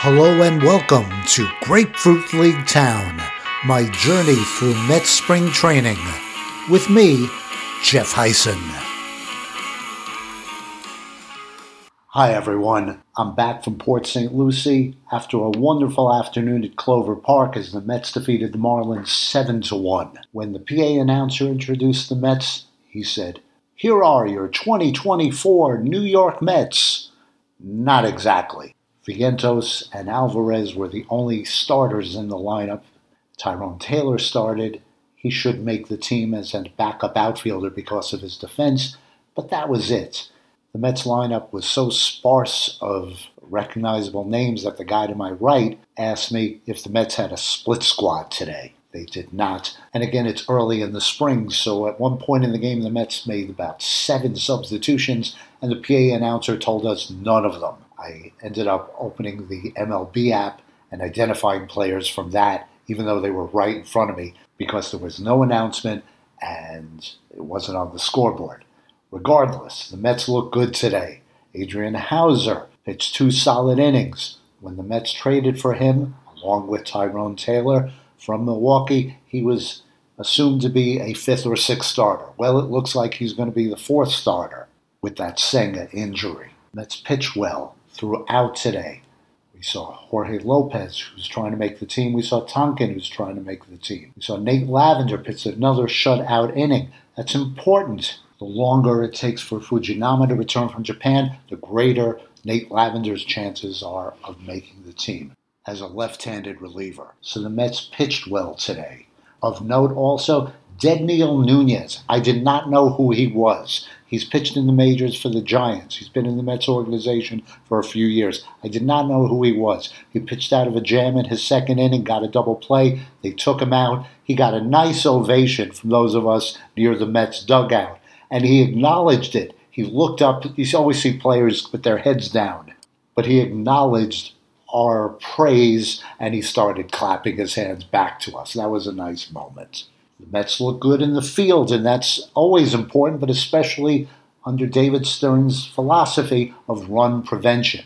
Hello and welcome to Grapefruit League Town, my journey through Mets spring training. With me, Jeff Hysen. Hi everyone, I'm back from Port St. Lucie after a wonderful afternoon at Clover Park as the Mets defeated the Marlins 7 to 1. When the PA announcer introduced the Mets, he said, Here are your 2024 New York Mets. Not exactly. Vientos and Alvarez were the only starters in the lineup. Tyrone Taylor started. He should make the team as a backup outfielder because of his defense, but that was it. The Mets lineup was so sparse of recognizable names that the guy to my right asked me if the Mets had a split squad today. They did not. And again, it's early in the spring, so at one point in the game, the Mets made about seven substitutions, and the PA announcer told us none of them. I ended up opening the MLB app and identifying players from that, even though they were right in front of me, because there was no announcement and it wasn't on the scoreboard. Regardless, the Mets look good today. Adrian Houser pitched two solid innings. When the Mets traded for him, along with Tyrone Taylor from Milwaukee, he was assumed to be a fifth or sixth starter. Well, it looks like he's going to be the fourth starter with that Senga injury. Mets pitch well throughout today. We saw Jorge Lopez, who's trying to make the team. We saw Tonkin, who's trying to make the team. We saw Nate Lavender pitch another shutout inning. That's important. The longer it takes for Fujinami to return from Japan, the greater Nate Lavender's chances are of making the team as a left handed reliever. So the Mets pitched well today. Of note also, Dedniel Nunez. I did not know who he was. He's pitched in the majors for the Giants. He's been in the Mets organization for a few years. I did not know who he was. He pitched out of a jam in his second inning, got a double play. They took him out. He got a nice ovation from those of us near the Mets dugout, and he acknowledged it. He looked up. You always see players with their heads down, but he acknowledged our praise and he started clapping his hands back to us. That was a nice moment. The Mets look good in the field, and that's always important, but especially under David Stearns' philosophy of run prevention.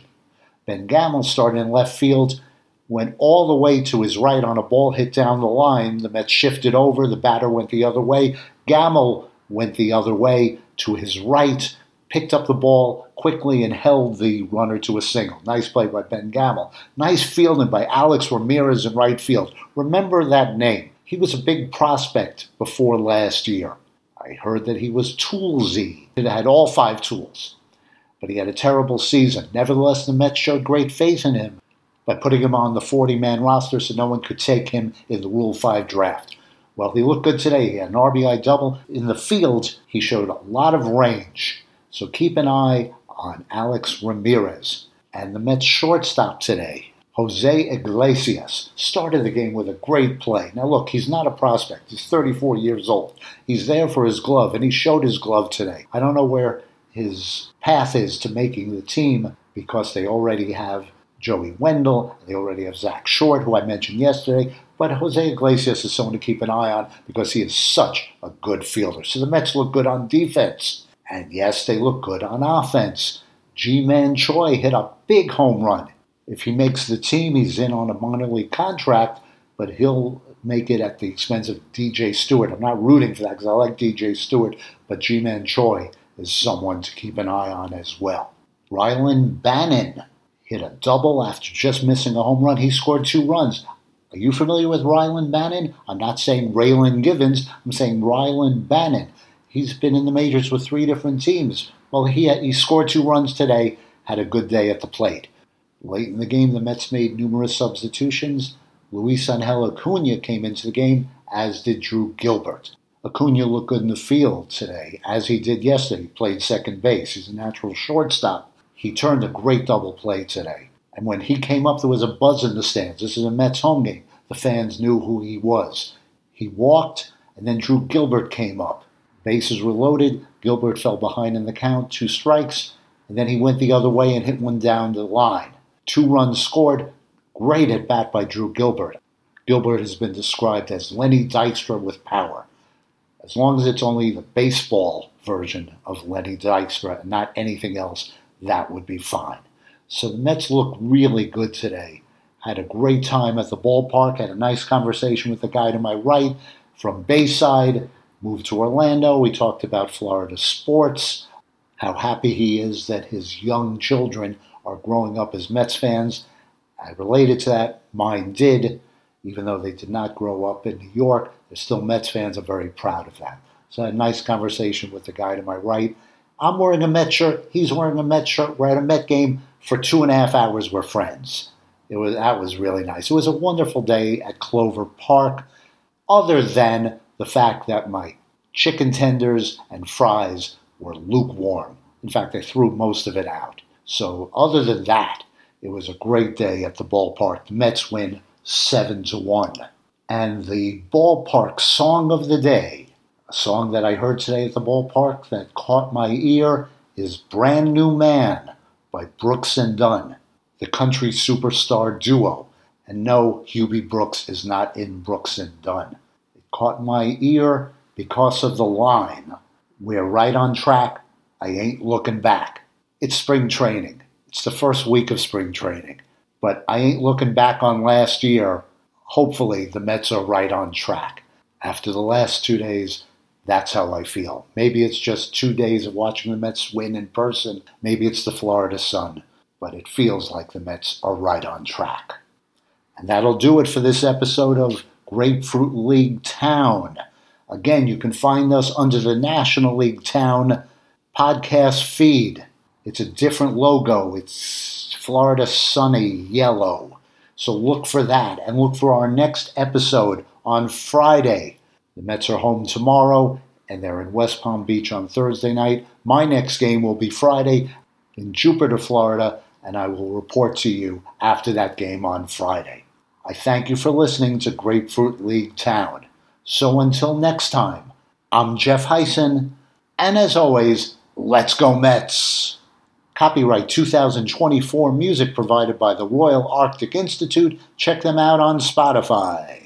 Ben Gamel started in left field, went all the way to his right on a ball hit down the line. The Mets shifted over, the batter went the other way. Gamel went the other way to his right, picked up the ball quickly and held the runner to a single. Nice play by Ben Gamel. Nice fielding by Alex Ramirez in right field. Remember that name. He was a big prospect before last year. I heard that he was toolsy. He had all five tools. But he had a terrible season. Nevertheless, the Mets showed great faith in him by putting him on the 40 man roster so no one could take him in the Rule 5 draft. Well, he looked good today. He had an RBI double. In the field, he showed a lot of range. So keep an eye on Alex Ramirez. And the Mets shortstop today, Jose Iglesias started the game with a great play. Now, look, he's not a prospect. He's 34 years old. He's there for his glove, and he showed his glove today. I don't know where his path is to making the team because they already have Joey Wendle, they already have Zack Short, who I mentioned yesterday. But Jose Iglesias is someone to keep an eye on because he is such a good fielder. So the Mets look good on defense. And yes, they look good on offense. Ji-Man Choi hit a big home run if he makes the team, he's in on a minor league contract, but he'll make it at the expense of DJ Stewart. I'm not rooting for that because I like DJ Stewart, but Ji-Man Choi is someone to keep an eye on as well. Rylan Bannon hit a double after just missing a home run. He scored two runs. Are you familiar with Rylan Bannon? I'm not saying Raylan Givens. I'm saying Rylan Bannon. He's been in the majors with three different teams. Well, he, had, he scored two runs today, had a good day at the plate. Late in the game, the Mets made numerous substitutions. Luis Angel Acuna came into the game, as did Drew Gilbert. Acuna looked good in the field today, as he did yesterday. He played second base. He's a natural shortstop. He turned a great double play today. And when he came up, there was a buzz in the stands. This is a Mets home game. The fans knew who he was. He walked, and then Drew Gilbert came up. Bases were loaded. Gilbert fell behind in the count, two strikes, and then he went the other way and hit one down the line. Two runs scored. Great at bat by Drew Gilbert. Gilbert has been described as Lenny Dykstra with power. As long as it's only the baseball version of Lenny Dykstra and not anything else, that would be fine. So the Mets look really good today. Had a great time at the ballpark, had a nice conversation with the guy to my right from Bayside, moved to Orlando. We talked about Florida sports, how happy he is that his young children are growing up as Mets fans. I related to that. Mine did, even though they did not grow up in New York. They're still Mets fans. I'm very proud of that. So a nice conversation with the guy to my right. I'm wearing a Met shirt. He's wearing a Met shirt. We're at a Met game for two and a half hours. We're friends. It was that was really nice. It was a wonderful day at Clover Park, other than the fact that my chicken tenders and fries were lukewarm. In fact, I threw most of it out. So other than that, it was a great day at the ballpark. The Mets win seven to one. And the ballpark song of the day, a song that I heard today at the ballpark that caught my ear, is Brand New Man by Brooks and Dunn, the country superstar duo. And no, Hubie Brooks is not in Brooks and Dunn. It caught my ear because of the line. We're right on track. I ain't looking back. It's spring training. It's the first week of spring training. But I ain't looking back on last year. Hopefully, the Mets are right on track. After the last two days, that's how I feel. Maybe it's just two days of watching the Mets win in person. Maybe it's the Florida sun. But it feels like the Mets are right on track. And that'll do it for this episode of Grapefruit League Town. Again, you can find us under the National League Town podcast feed. It's a different logo. It's Florida Sunny yellow. So look for that and look for our next episode on Friday. The Mets are home tomorrow and they're in West Palm Beach on Thursday night. My next game will be Friday in Jupiter, Florida, and I will report to you after that game on Friday. I thank you for listening to Grapefruit League Town. So until next time, I'm Jeff Hysen, and as always, let's go Mets! Copyright 2024 music provided by the Royal Arctic Institute. Check them out on Spotify.